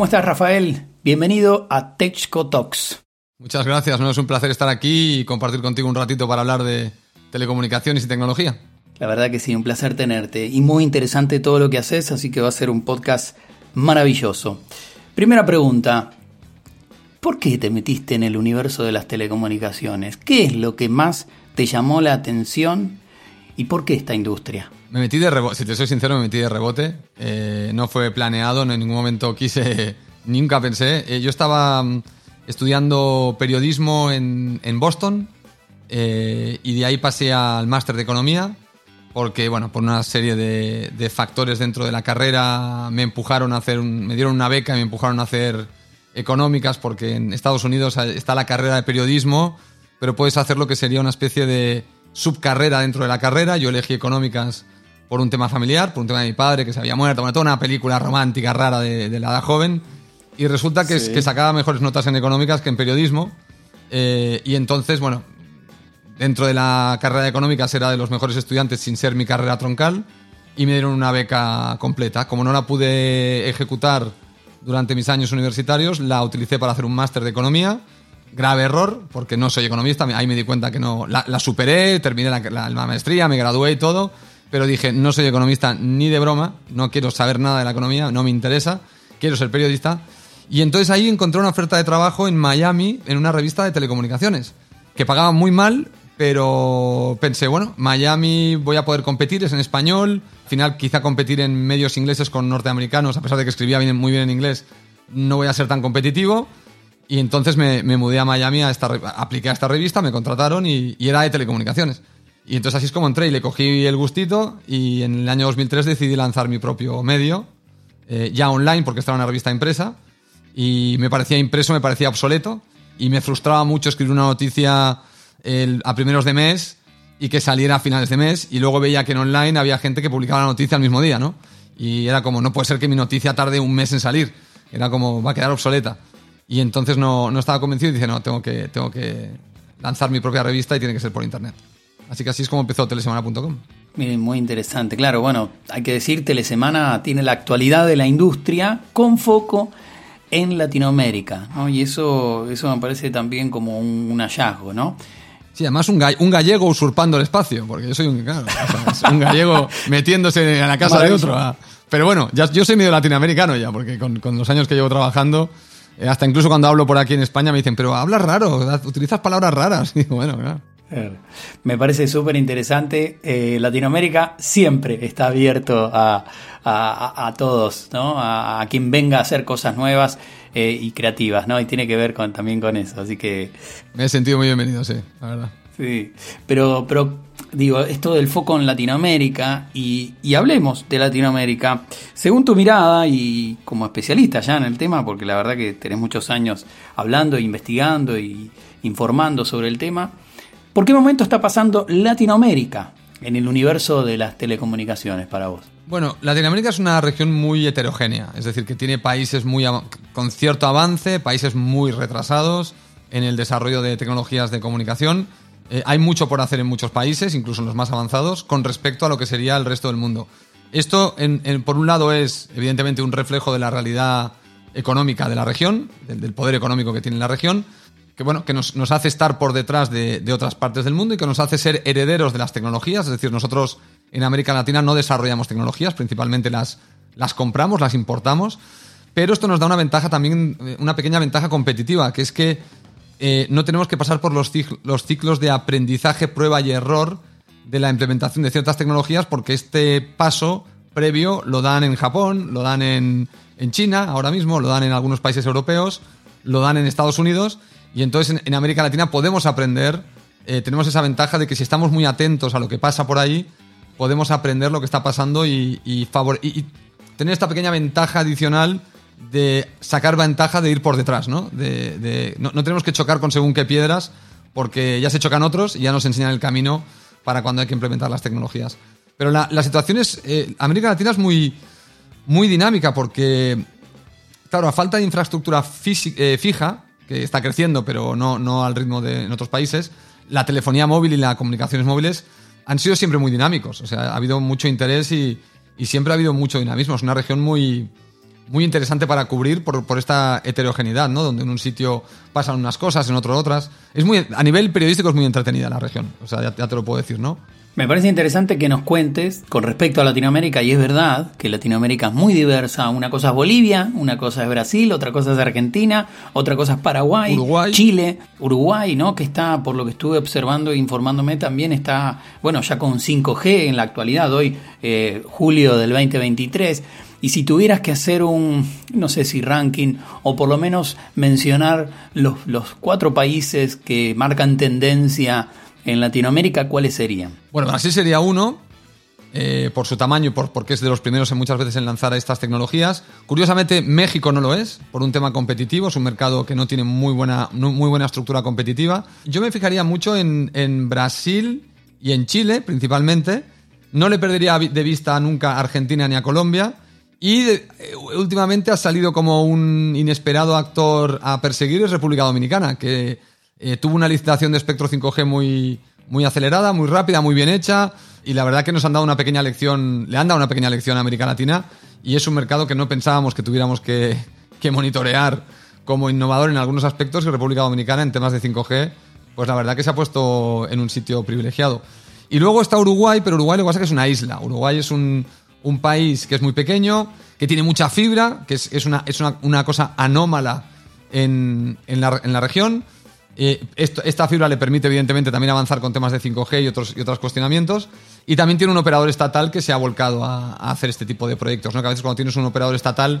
¿Cómo estás, Rafael? Bienvenido a Techco Talks. Muchas gracias, no es un placer estar aquí y compartir contigo un ratito para hablar de telecomunicaciones y tecnología. La verdad que sí, un placer tenerte y muy interesante todo lo que haces, así que va a ser un podcast maravilloso. Primera pregunta, ¿por qué te metiste en el universo de las telecomunicaciones? ¿Qué es lo que más te llamó la atención y por qué esta industria? Me metí de rebote, si te soy sincero, me metí de rebote. Eh, no fue planeado, en ningún momento quise, nunca pensé. Eh, yo estaba mm, estudiando periodismo en, Boston eh, y de ahí pasé al máster de economía porque, bueno, por una serie de, factores dentro de la carrera me empujaron a hacer, me dieron una beca y me empujaron a hacer económicas porque en Estados Unidos está la carrera de periodismo, pero puedes hacer lo que sería una especie de subcarrera dentro de la carrera. Yo elegí económicas por un tema familiar, por un tema de mi padre que se había muerto, bueno, toda una película romántica rara de, la edad joven. Y resulta que, que, sacaba mejores notas en económicas que en periodismo. Eh, y entonces, bueno, dentro de la carrera de económicas era de los mejores estudiantes sin ser mi carrera troncal y me dieron una beca completa. Como no la pude ejecutar durante mis años universitarios, la utilicé para hacer un máster de economía. Grave error, porque no soy economista, ahí me di cuenta que no. La, superé, terminé la, maestría, me gradué y todo, pero dije, no soy economista ni de broma, no quiero saber nada de la economía, no me interesa, quiero ser periodista. Y entonces ahí encontré una oferta de trabajo en Miami, en una revista de telecomunicaciones, que pagaba muy mal, pero pensé, bueno, Miami voy a poder competir, es en español. Al final, quizá competir en medios ingleses con norteamericanos, a pesar de que escribía muy bien en inglés, no voy a ser tan competitivo. Y entonces me, mudé a Miami, a esta, apliqué a esta revista, me contrataron y, era de telecomunicaciones. Y entonces así es como entré y le cogí el gustito y en el año 2003 decidí lanzar mi propio medio, eh, ya online porque estaba en una revista impresa y me parecía impreso, me parecía obsoleto y me frustraba mucho escribir una noticia a primeros de mes y que saliera a finales de mes y luego veía que en online había gente que publicaba la noticia al mismo día, ¿no? Y era como, no puede ser que mi noticia tarde un mes en salir, era como, va a quedar obsoleta. Y entonces no, no estaba convencido y dije, no, tengo que, tengo que lanzar mi propia revista y tiene que ser por internet. Así que así es como empezó telesemana.com. Miren, muy interesante. Claro, bueno, hay que decir, Telesemana tiene la actualidad de la industria con foco en Latinoamérica, ¿no? Y eso, eso me parece también como un hallazgo, ¿no? Sí, además un, un, gallego usurpando el espacio, porque yo soy un, un gallego metiéndose en la casa de otro. Ah. Pero bueno, ya, yo soy medio latinoamericano ya, porque con, los años que llevo trabajando, eh, hasta incluso cuando hablo por aquí en España me dicen, pero hablas raro, utilizas palabras raras. Y bueno, claro. Me parece súper interesante. Eh, Latinoamérica siempre está abierto a, a, todos, ¿no? A, quien venga a hacer cosas nuevas eh, y creativas, ¿no? Y tiene que ver con, también con eso. Así que. Me he sentido muy bienvenido, sí, la verdad. Sí. Pero, pero digo, esto del foco en Latinoamérica y, y hablemos de Latinoamérica. Según tu mirada y como especialista ya en el tema, porque la verdad que tenés muchos años hablando, investigando y informando sobre el tema. ¿Por qué momento está pasando Latinoamérica en el universo de las telecomunicaciones para vos? Bueno, Latinoamérica es una región muy heterogénea, es decir, que tiene países muy con cierto avance, países muy retrasados en el desarrollo de tecnologías de comunicación. Eh, hay mucho por hacer en muchos países, incluso en los más avanzados, con respecto a lo que sería el resto del mundo. Esto, por un lado, es evidentemente un reflejo de la realidad económica de la región, del poder económico que tiene la región, que, bueno, que nos, hace estar por detrás de, otras partes del mundo y que nos hace ser herederos de las tecnologías. Es decir, nosotros en América Latina no desarrollamos tecnologías, principalmente las, las compramos, las importamos. Pero esto nos da una ventaja también, eh, una pequeña ventaja competitiva, que es que eh, no tenemos que pasar por los, los ciclos de aprendizaje, prueba y error de la implementación de ciertas tecnologías, porque este paso previo lo dan en Japón, lo dan en, China ahora mismo, lo dan en algunos países europeos, lo dan en Estados Unidos y entonces en, América Latina podemos aprender, eh, tenemos esa ventaja de que si estamos muy atentos a lo que pasa por ahí, podemos aprender lo que está pasando y, y, tener esta pequeña ventaja adicional de sacar ventaja de ir por detrás, ¿no? De, no, tenemos que chocar con según qué piedras, porque ya se chocan otros y ya nos enseñan el camino para cuando hay que implementar las tecnologías. Pero la, situación es. Eh, América Latina es muy, muy dinámica porque, claro, a falta de infraestructura eh, fija, que está creciendo, pero no, no al ritmo de en otros países, la telefonía móvil y las comunicaciones móviles han sido siempre muy dinámicos. O sea, ha habido mucho interés y, siempre ha habido mucho dinamismo. Es una región muy, muy interesante para cubrir por, por, esta heterogeneidad, ¿no? Donde en un sitio pasan unas cosas, en otro otras. Es muy, a nivel periodístico es muy entretenida la región, o sea, ya, ya te lo puedo decir, ¿no? Me parece interesante que nos cuentes con respecto a Latinoamérica, y es verdad que Latinoamérica es muy diversa. Una cosa es Bolivia, una cosa es Brasil, otra cosa es Argentina, otra cosa es Paraguay, Uruguay. Chile, Uruguay, ¿no? Que está, por lo que estuve observando e informándome, también está, bueno, ya con 5G en la actualidad, hoy, eh, julio del 2023. Y si tuvieras que hacer un, no sé si ranking, o por lo menos mencionar los, los cuatro países que marcan tendencia en Latinoamérica, ¿cuáles serían? Bueno, Brasil sería uno, eh, por su tamaño por, porque es de los primeros en muchas veces en lanzar estas tecnologías. Curiosamente, México no lo es, por un tema competitivo, es un mercado que no tiene muy buena, muy buena estructura competitiva. Yo me fijaría mucho en, en Brasil y en Chile, principalmente. No le perdería de vista nunca a Argentina ni a Colombia. Y eh, últimamente ha salido como un inesperado actor a perseguir es República Dominicana, que eh, tuvo una licitación de espectro 5G muy, muy acelerada, muy rápida, muy bien hecha. Y la verdad que nos han dado una pequeña lección, le han dado una pequeña lección a América Latina. Y es un mercado que no pensábamos que tuviéramos que, que monitorear como innovador en algunos aspectos. Y República Dominicana en temas de 5G, pues la verdad que se ha puesto en un sitio privilegiado. Y luego está Uruguay, pero Uruguay lo que pasa es que es una isla. Uruguay es un, un país que es muy pequeño, que tiene mucha fibra, que es, es, una, es una, una, cosa anómala en, en, la, en la región. Eh, esto, esta fibra le permite, evidentemente, también avanzar con temas de 5G y otros, y otros cuestionamientos. Y también tiene un operador estatal que se ha volcado a, a, hacer este tipo de proyectos. ¿no? Que a veces cuando tienes un operador estatal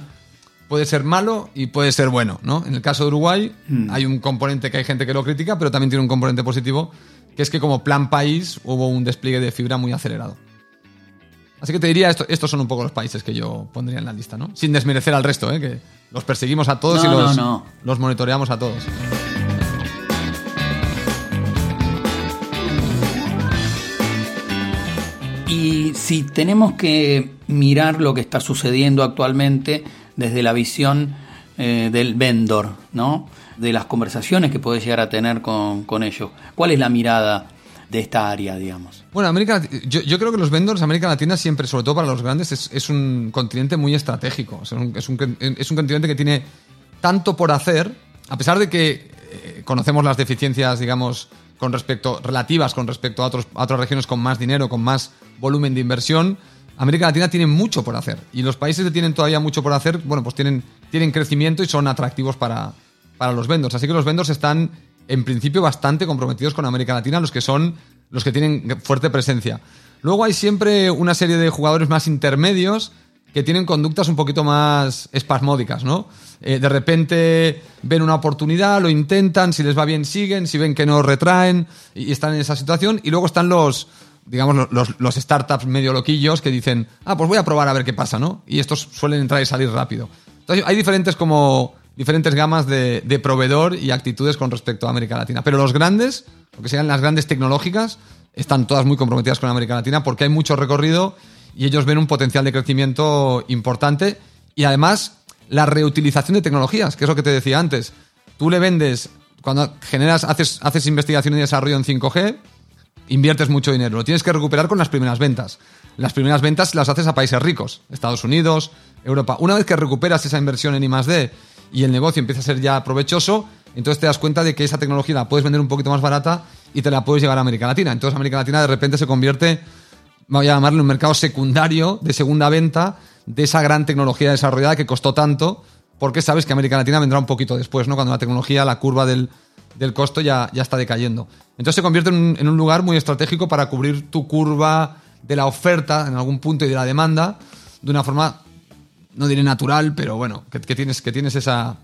puede ser malo y puede ser bueno. ¿no? En el caso de Uruguay mm. hay un componente que hay gente que lo critica, pero también tiene un componente positivo, que es que como plan país hubo un despliegue de fibra muy acelerado. Así que te diría, esto, estos son un poco los países que yo pondría en la lista, ¿no? Sin desmerecer al resto, ¿eh? que los perseguimos a todos no, y los, no, no. los monitoreamos a todos. Y si tenemos que mirar lo que está sucediendo actualmente desde la visión eh, del vendor, ¿no? De las conversaciones que puedes llegar a tener con, con ellos. ¿Cuál es la mirada de esta área, digamos? Bueno, América, yo, yo, creo que los vendors, América Latina siempre, sobre todo para los grandes, es, un continente muy estratégico. Es un, es, un, continente que tiene tanto por hacer, a pesar de que eh, conocemos las deficiencias, digamos, con respecto, relativas con respecto a, otros, otras regiones con más dinero, con más volumen de inversión. América Latina tiene mucho por hacer. Y los países que tienen todavía mucho por hacer, bueno, pues tienen, tienen crecimiento y son atractivos para, para los vendors. Así que los vendors están en principio bastante comprometidos con América Latina, los que son los que tienen fuerte presencia. Luego hay siempre una serie de jugadores más intermedios que tienen conductas un poquito más espasmódicas, ¿no? Eh, de repente ven una oportunidad, lo intentan, si les va bien siguen, si ven que no retraen y están en esa situación. Y luego están los, digamos, los, los, startups medio loquillos que dicen, ah, pues voy a probar a ver qué pasa, ¿no? Y estos suelen entrar y salir rápido. Entonces hay diferentes como diferentes gamas de, de, proveedor y actitudes con respecto a América Latina. Pero los grandes, lo que sean las grandes tecnológicas, están todas muy comprometidas con América Latina porque hay mucho recorrido y ellos ven un potencial de crecimiento importante y además la reutilización de tecnologías, que es lo que te decía antes. Tú le vendes, cuando generas, haces, haces investigación y desarrollo en 5G, inviertes mucho dinero, lo tienes que recuperar con las primeras ventas. Las primeras ventas las haces a países ricos, Estados Unidos, Europa. Una vez que recuperas esa inversión en I+D y el negocio empieza a ser ya provechoso, entonces te das cuenta de que esa tecnología la puedes vender un poquito más barata y te la puedes llevar a América Latina. Entonces América Latina de repente se convierte, voy a llamarle un mercado secundario de segunda venta de esa gran tecnología desarrollada que costó tanto, porque sabes que América Latina vendrá un poquito después, ¿no? Cuando la tecnología, la curva del, del costo ya, ya está decayendo. Entonces se convierte en un, en un lugar muy estratégico para cubrir tu curva de la oferta en algún punto y de la demanda de una forma, no diré natural, pero bueno, que, que tienes, que tienes esa,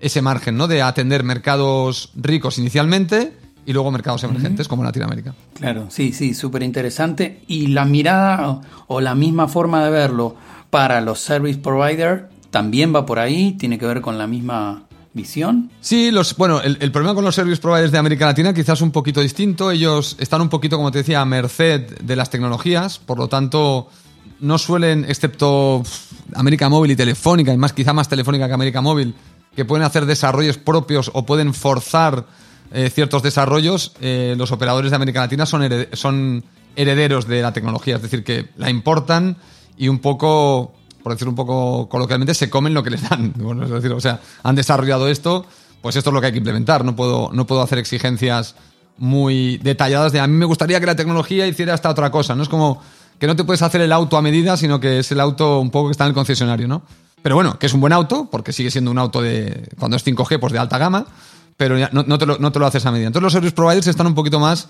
ese margen, ¿no? De atender mercados ricos inicialmente y luego mercados emergentes uh -huh. como Latinoamérica. Claro, sí, sí, súper interesante. Y la mirada o, la misma forma de verlo para los service providers también va por ahí, tiene que ver con la misma visión. Sí, los, bueno, el, el, problema con los service providers de América Latina quizás es un poquito distinto. Ellos están un poquito, como te decía, a merced de las tecnologías, por lo tanto no suelen, excepto América Móvil y Telefónica, y más quizá más Telefónica que América Móvil, que pueden hacer desarrollos propios o pueden forzar eh, ciertos desarrollos, eh, los operadores de América Latina son, son herederos de la tecnología, es decir, que la importan y un poco por decirlo un poco coloquialmente, se comen lo que les dan. Bueno, es decir, o sea, han desarrollado esto, pues esto es lo que hay que implementar. No puedo, no puedo hacer exigencias muy detalladas de a mí me gustaría que la tecnología hiciera esta otra cosa. No es como que no te puedes hacer el auto a medida, sino que es el auto un poco que está en el concesionario, ¿no? Pero bueno, que es un buen auto, porque sigue siendo un auto de, cuando es 5G, pues de alta gama, pero no, te lo, no, te lo, haces a medida. Entonces los service providers están un poquito más,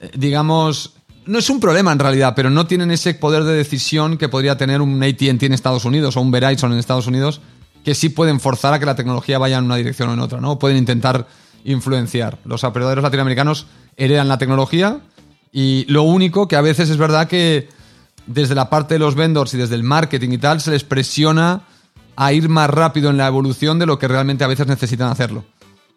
eh, digamos, no es un problema en realidad, pero no tienen ese poder de decisión que podría tener un AT&T en Estados Unidos o un Verizon en Estados Unidos, que sí pueden forzar a que la tecnología vaya en una dirección o en otra, ¿no? Pueden intentar influenciar. Los operadores latinoamericanos heredan la tecnología y lo único que a veces es verdad que desde la parte de los vendors y desde el marketing y tal se les presiona a ir más rápido en la evolución de lo que realmente a veces necesitan hacerlo.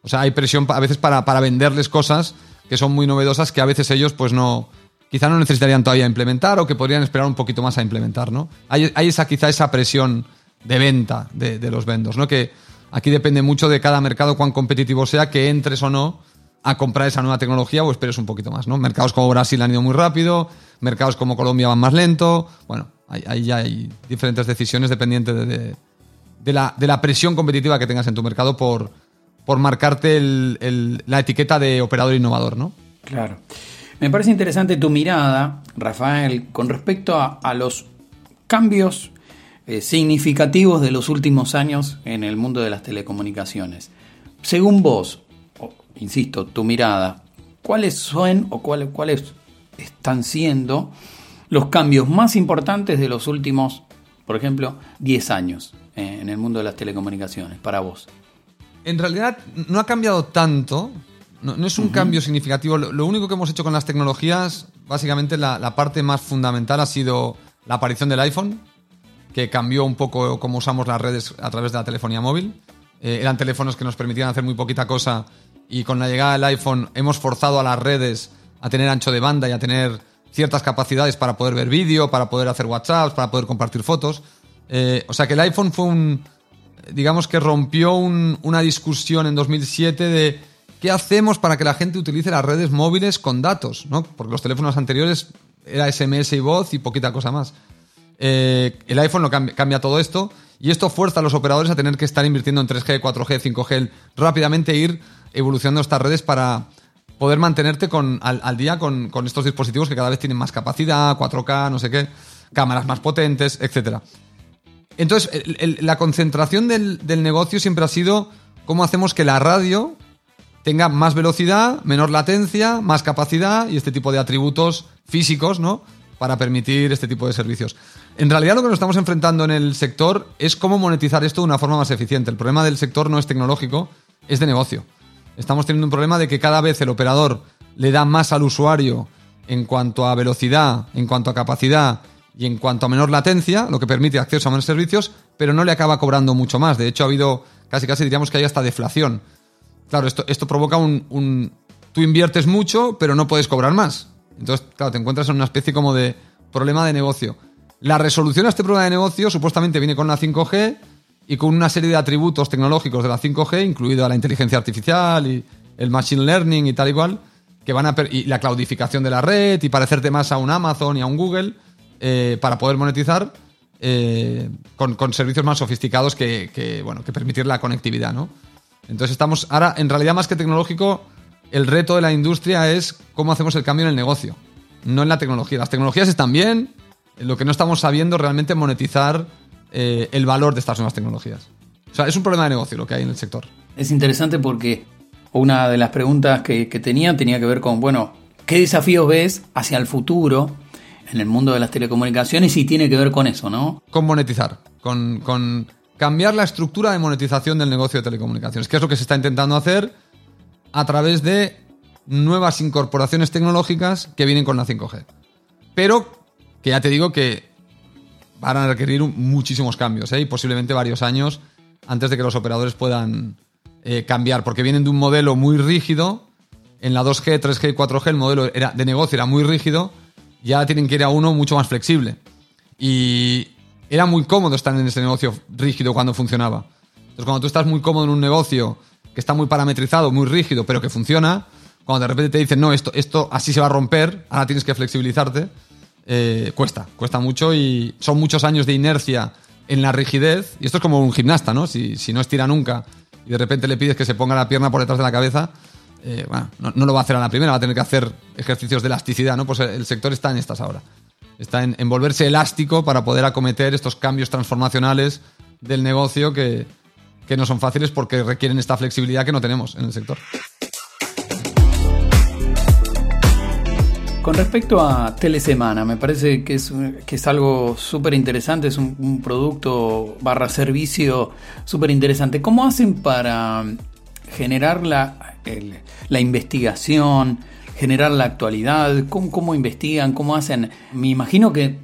O sea, hay presión a veces para, para venderles cosas que son muy novedosas que a veces ellos pues no, quizá no necesitarían todavía implementar o que podrían esperar un poquito más a implementar, ¿no? Hay, esa, quizá esa presión de venta de, de, los vendors, ¿no? Que aquí depende mucho de cada mercado cuán competitivo sea, que entres o no a comprar esa nueva tecnología o esperes un poquito más, ¿no? Mercados como Brasil han ido muy rápido, mercados como Colombia van más lento, bueno, ahí, ya hay diferentes decisiones dependientes de, de, la, de, la, presión competitiva que tengas en tu mercado por, por marcarte el, el, la etiqueta de operador innovador, ¿no? Claro. Me parece interesante tu mirada, Rafael, con respecto a, a los cambios eh, significativos de los últimos años en el mundo de las telecomunicaciones. Según vos, insisto, tu mirada, ¿cuáles son o cuáles, cuáles están siendo los cambios más importantes de los últimos, por ejemplo, 10 años eh, en el mundo de las telecomunicaciones para vos? En realidad no ha cambiado tanto, no, no es un uh -huh. cambio significativo. Lo, lo, único que hemos hecho con las tecnologías, básicamente la, la, parte más fundamental ha sido la aparición del iPhone, que cambió un poco cómo usamos las redes a través de la telefonía móvil. Eh, eran teléfonos que nos permitían hacer muy poquita cosa y con la llegada del iPhone hemos forzado a las redes a tener ancho de banda y a tener ciertas capacidades para poder ver vídeo, para poder hacer WhatsApp, para poder compartir fotos. Eh, o sea que el iPhone fue un, digamos que rompió un, una discusión en 2007 de qué hacemos para que la gente utilice las redes móviles con datos, ¿no? Porque los teléfonos anteriores era SMS y voz y poquita cosa más. Eh, el iPhone lo cambia, cambia, todo esto y esto fuerza a los operadores a tener que estar invirtiendo en 3G, 4G, 5G, rápidamente ir evolucionando estas redes para poder mantenerte con, al, día con, estos dispositivos que cada vez tienen más capacidad, 4K, no sé qué, cámaras más potentes, etc. Entonces, la concentración del, del negocio siempre ha sido cómo hacemos que la radio tenga más velocidad, menor latencia, más capacidad y este tipo de atributos físicos, ¿no? Para permitir este tipo de servicios. En realidad lo que nos estamos enfrentando en el sector es cómo monetizar esto de una forma más eficiente. El problema del sector no es tecnológico, es de negocio. Estamos teniendo un problema de que cada vez el operador le da más al usuario en cuanto a velocidad, en cuanto a capacidad y en cuanto a menor latencia, lo que permite acceso a menos servicios, pero no le acaba cobrando mucho más. De hecho, ha habido, casi casi diríamos que hay hasta deflación. Claro, esto, esto provoca un, un... Tú inviertes mucho, pero no puedes cobrar más. Entonces, claro, te encuentras en una especie como de problema de negocio. La resolución a este problema de negocio supuestamente viene con la 5G y con una serie de atributos tecnológicos de la 5G, incluida la inteligencia artificial y el machine learning y tal igual, que van a y la claudificación de la red y parecerte más a un Amazon y a un Google eh, para poder monetizar eh, con, con, servicios más sofisticados que, que, bueno, que permitir la conectividad, ¿no? Entonces estamos ahora, en realidad más que tecnológico, el reto de la industria es cómo hacemos el cambio en el negocio, no en la tecnología. Las tecnologías están bien, lo que no estamos sabiendo realmente monetizar eh, el valor de estas nuevas tecnologías. O sea, es un problema de negocio lo que hay en el sector. Es interesante porque una de las preguntas que, que tenía tenía que ver con, bueno, ¿qué desafíos ves hacia el futuro en el mundo de las telecomunicaciones y tiene que ver con eso, ¿no? Con monetizar, con, con cambiar la estructura de monetización del negocio de telecomunicaciones, que es lo que se está intentando hacer a través de nuevas incorporaciones tecnológicas que vienen con la 5G. Pero que ya te digo que van a requerir muchísimos cambios ¿eh? y posiblemente varios años antes de que los operadores puedan eh, cambiar, porque vienen de un modelo muy rígido. En la 2G, 3G y 4G el modelo era, de negocio era muy rígido, ya tienen que ir a uno mucho más flexible. Y era muy cómodo estar en ese negocio rígido cuando funcionaba. Entonces, cuando tú estás muy cómodo en un negocio que está muy parametrizado, muy rígido, pero que funciona, cuando de repente te dicen, no, esto, esto así se va a romper, ahora tienes que flexibilizarte, eh, cuesta, cuesta mucho y son muchos años de inercia en la rigidez, y esto es como un gimnasta, ¿no? Si, si no estira nunca y de repente le pides que se ponga la pierna por detrás de la cabeza, eh, bueno, no, lo va a hacer a la primera, va a tener que hacer ejercicios de elasticidad, ¿no? Pues el sector está en estas ahora. Está en, volverse elástico para poder acometer estos cambios transformacionales del negocio que, que no son fáciles porque requieren esta flexibilidad que no tenemos en el sector. Con respecto a Telesemana, me parece que es, que es algo súper interesante, es un, producto barra servicio súper interesante. ¿Cómo hacen para generar la, la investigación, generar la actualidad? ¿Cómo, ¿Cómo, investigan? ¿Cómo hacen? Me imagino que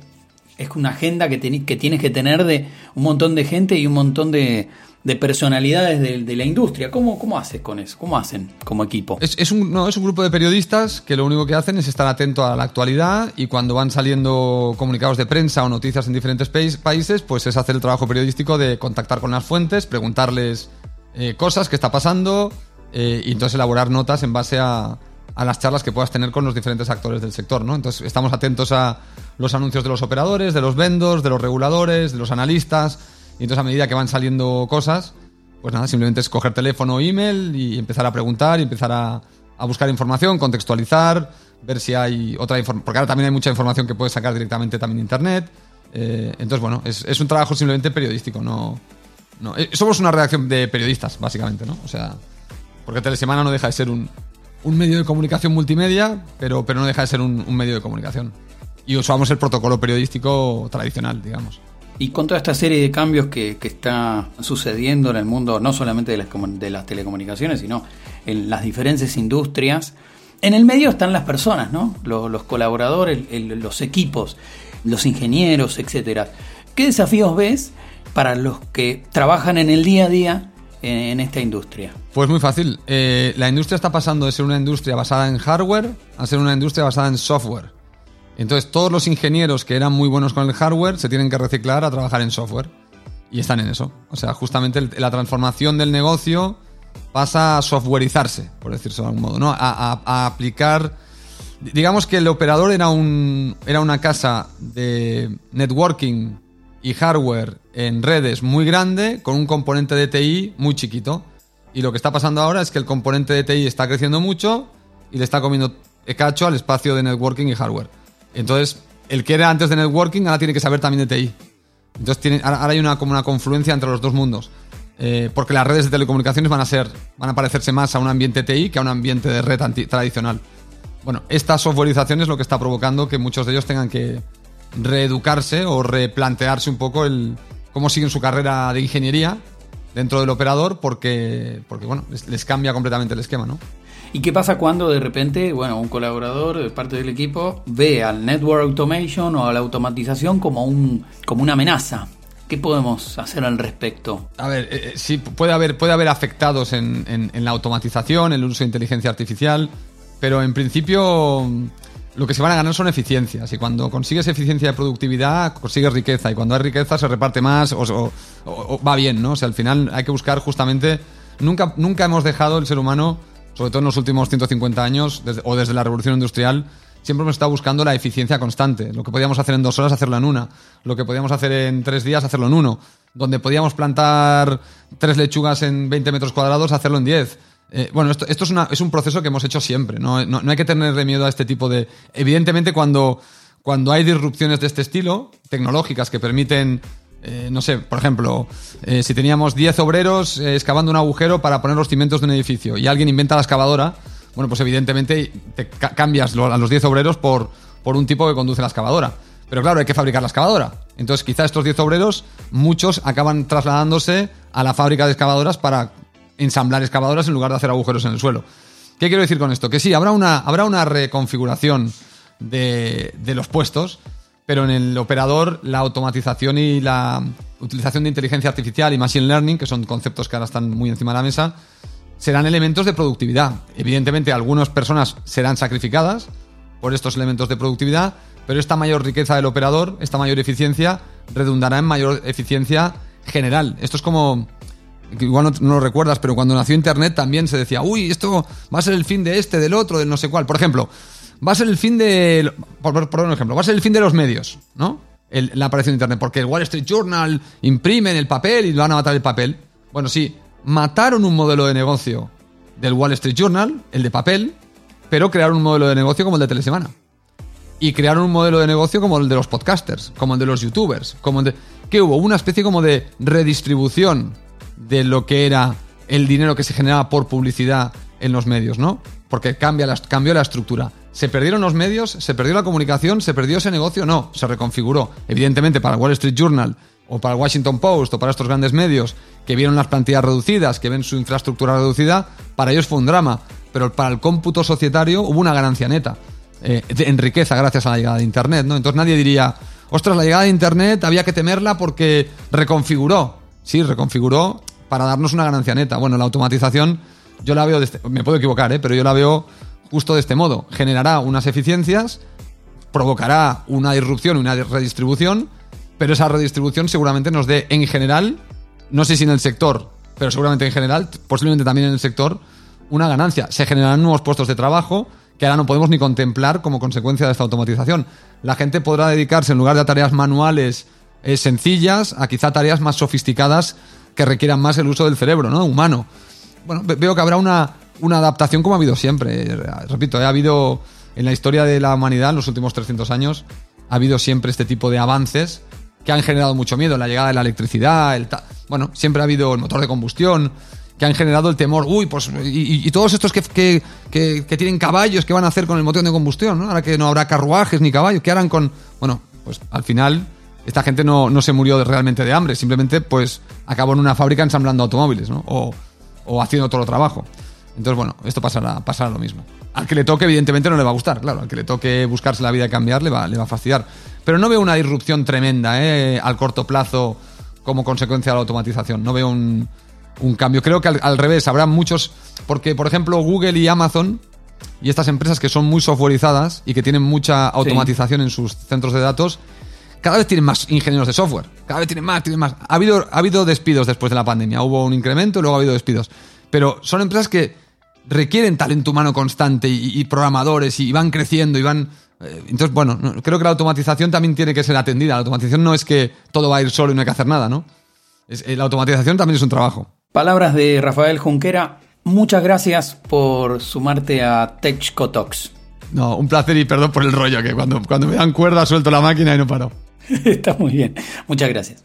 es una agenda que, que tienes que tener de un montón de gente y un montón de, de personalidades de, la industria. ¿Cómo, ¿Cómo haces con eso? ¿Cómo hacen como equipo? Es, un, no, es un grupo de periodistas que lo único que hacen es estar atento a la actualidad y cuando van saliendo comunicados de prensa o noticias en diferentes países, pues es hacer el trabajo periodístico de contactar con las fuentes, preguntarles eh, cosas que está pasando eh, y entonces elaborar notas en base a, a las charlas que puedas tener con los diferentes actores del sector, ¿no? Entonces estamos atentos a los anuncios de los operadores, de los vendors, de los reguladores, de los analistas y entonces a medida que van saliendo cosas, pues nada, simplemente es coger teléfono o email y empezar a preguntar y empezar a, buscar información, contextualizar, ver si hay otra información, porque ahora también hay mucha información que puedes sacar directamente también de internet. Eh, entonces, bueno, es, un trabajo simplemente periodístico, no, no. Eh, somos una redacción de periodistas, básicamente, ¿no? O sea, porque Telesemana no deja de ser un, medio de comunicación multimedia, pero, pero no deja de ser un, un medio de comunicación. Y usamos el protocolo periodístico tradicional, digamos. Y con toda esta serie de cambios que, está sucediendo en el mundo, no solamente de las, telecomunicaciones, sino en las diferentes industrias, en el medio están las personas. Los, colaboradores, los equipos, los ingenieros, etcétera. ¿Qué desafíos ves para los que trabajan en el día a día en, esta industria? Pues muy fácil. Eh, la industria está pasando de ser una industria basada en hardware a ser una industria basada en software. Entonces todos los ingenieros que eran muy buenos con el hardware se tienen que reciclar a trabajar en software. Y están en eso. O sea, justamente la transformación del negocio pasa a softwareizarse, por decirlo de algún modo, ¿no? A, aplicar. Digamos que el operador era, un, era una casa de networking y hardware en redes muy grande con un componente de TI muy chiquito. Y lo que está pasando ahora es que el componente de TI está creciendo mucho y le está comiendo cacho al espacio de networking y hardware. Entonces, el que era antes de networking ahora tiene que saber también de TI. Entonces, ahora, hay una, como una confluencia entre los dos mundos. Eh, porque las redes de telecomunicaciones van a ser, van a parecerse más a un ambiente TI que a un ambiente de red tradicional. Bueno, esta softwareización es lo que está provocando que muchos de ellos tengan que reeducarse o replantearse un poco el cómo siguen su carrera de ingeniería dentro del operador porque, porque bueno, les cambia completamente el esquema, ¿no? ¿Y qué pasa cuando de repente, bueno, un colaborador, parte del equipo, ve al network automation o a la automatización como, un, como una amenaza? ¿Qué podemos hacer al respecto? A ver, eh, eh, sí, puede haber, puede haber afectados en, en, la automatización, el uso de inteligencia artificial, pero en principio lo que se van a ganar son eficiencias. Y cuando consigues eficiencia de productividad, consigues riqueza. Y cuando hay riqueza, se reparte más o, o va bien, ¿no? O sea, al final hay que buscar justamente. Nunca, nunca hemos dejado el ser humano sobre todo en los últimos 150 años o desde la revolución industrial, siempre hemos estado buscando la eficiencia constante. Lo que podíamos hacer en dos horas, hacerlo en una. Lo que podíamos hacer en tres días, hacerlo en uno. Donde podíamos plantar tres lechugas en 20 metros cuadrados, hacerlo en 10. Eh, bueno, esto, es, un proceso que hemos hecho siempre. no hay que tenerle miedo a este tipo de... Evidentemente, cuando, cuando hay disrupciones de este estilo, tecnológicas que permiten eh, no sé, por ejemplo, eh, si teníamos 10 obreros eh, excavando un agujero para poner los cimientos de un edificio y alguien inventa la excavadora, bueno, pues evidentemente te cambias a los 10 obreros por, por un tipo que conduce la excavadora. Pero claro, hay que fabricar la excavadora. Entonces, quizá estos 10 obreros, muchos acaban trasladándose a la fábrica de excavadoras para ensamblar excavadoras en lugar de hacer agujeros en el suelo. ¿Qué quiero decir con esto? Que sí, habrá una, habrá una reconfiguración de, de los puestos, pero en el operador la automatización y la utilización de inteligencia artificial y machine learning, que son conceptos que ahora están muy encima de la mesa, serán elementos de productividad. Evidentemente, algunas personas serán sacrificadas por estos elementos de productividad, pero esta mayor riqueza del operador, esta mayor eficiencia, redundará en mayor eficiencia general. Esto es como, igual no, lo recuerdas, pero cuando nació Internet también se decía, uy, esto va a ser el fin de este, del otro, del no sé cuál. Por ejemplo, va a ser el fin de. Por, por, un ejemplo, va a ser el fin de los medios, ¿no? la aparición de Internet, porque el Wall Street Journal imprimen el papel y van a matar el papel. Bueno, sí, mataron un modelo de negocio del Wall Street Journal, el de papel, pero crearon un modelo de negocio como el de Telesemana. Y crearon un modelo de negocio como el de los podcasters, como el de los youtubers, como el de... que hubo una especie como de redistribución de lo que era el dinero que se generaba por publicidad en los medios, ¿no? Porque cambia cambió la estructura. ¿Se perdieron los medios? ¿Se perdió la comunicación? ¿Se perdió ese negocio? No, se reconfiguró. Evidentemente para el Wall Street Journal o para el Washington Post o para estos grandes medios que vieron las plantillas reducidas, que ven su infraestructura reducida, para ellos fue un drama. Pero para el cómputo societario hubo una ganancia neta eh, en riqueza gracias a la llegada de Internet, ¿no? Entonces nadie diría, ostras, la llegada de Internet había que temerla porque reconfiguró. Sí, reconfiguró para darnos una ganancia neta. Bueno, la automatización yo la veo, de este- me puedo equivocar, ¿eh? pero yo la veo justo de este modo. Generará unas eficiencias, provocará una disrupción, una redistribución, pero esa redistribución seguramente nos dé en general, no sé si en el sector, pero seguramente en general, posiblemente también en el sector, una ganancia. Se generarán nuevos puestos de trabajo que ahora no podemos ni contemplar como consecuencia de esta automatización. La gente podrá dedicarse en lugar de tareas manuales eh, sencillas a quizá tareas más sofisticadas que requieran más el uso del cerebro, ¿no? Humano. Bueno, ve- veo que habrá una, una adaptación como ha habido siempre. Repito, ha habido en la historia de la humanidad, en los últimos 300 años, ha habido siempre este tipo de avances que han generado mucho miedo. La llegada de la electricidad, bueno, siempre ha habido el motor de combustión, que han generado el temor. Uy, pues, y, todos estos que, que, que- tienen caballos, ¿qué van a hacer con el motor de combustión? ¿no? Ahora que no habrá carruajes ni caballos, ¿qué harán con...? Bueno, pues al final esta gente no, no se murió realmente de hambre, simplemente pues acabó en una fábrica ensamblando automóviles, ¿no? O, o haciendo todo el trabajo. Entonces, bueno, esto pasará, pasará lo mismo. Al que le toque, evidentemente, no le va a gustar, claro. Al que le toque buscarse la vida y cambiar, le va, le va a fastidiar. Pero no veo una disrupción tremenda, ¿eh? Al corto plazo, como consecuencia de la automatización. No veo un, un cambio. Creo que al, al revés, habrá muchos. Porque, por ejemplo, Google y Amazon y estas empresas que son muy softwareizadas y que tienen mucha automatización en sus centros de datos, cada vez tienen más ingenieros de software. Cada vez tienen más, tienen más. Ha habido, ha habido despidos después de la pandemia. Hubo un incremento y luego ha habido despidos. Pero son empresas que requieren talento humano constante y, y programadores y van creciendo y van... eh, Entonces, bueno, no- creo que la automatización también tiene que ser atendida. La automatización no es que todo va a ir solo y no hay que hacer nada, ¿no? Es- eh, la automatización también es un trabajo. Palabras de Rafael Junquera. Muchas gracias por sumarte a TechCotox. No, un placer y perdón por el rollo, que cuando, cuando me dan cuerda suelto la máquina y no paro. Está muy bien. Muchas gracias.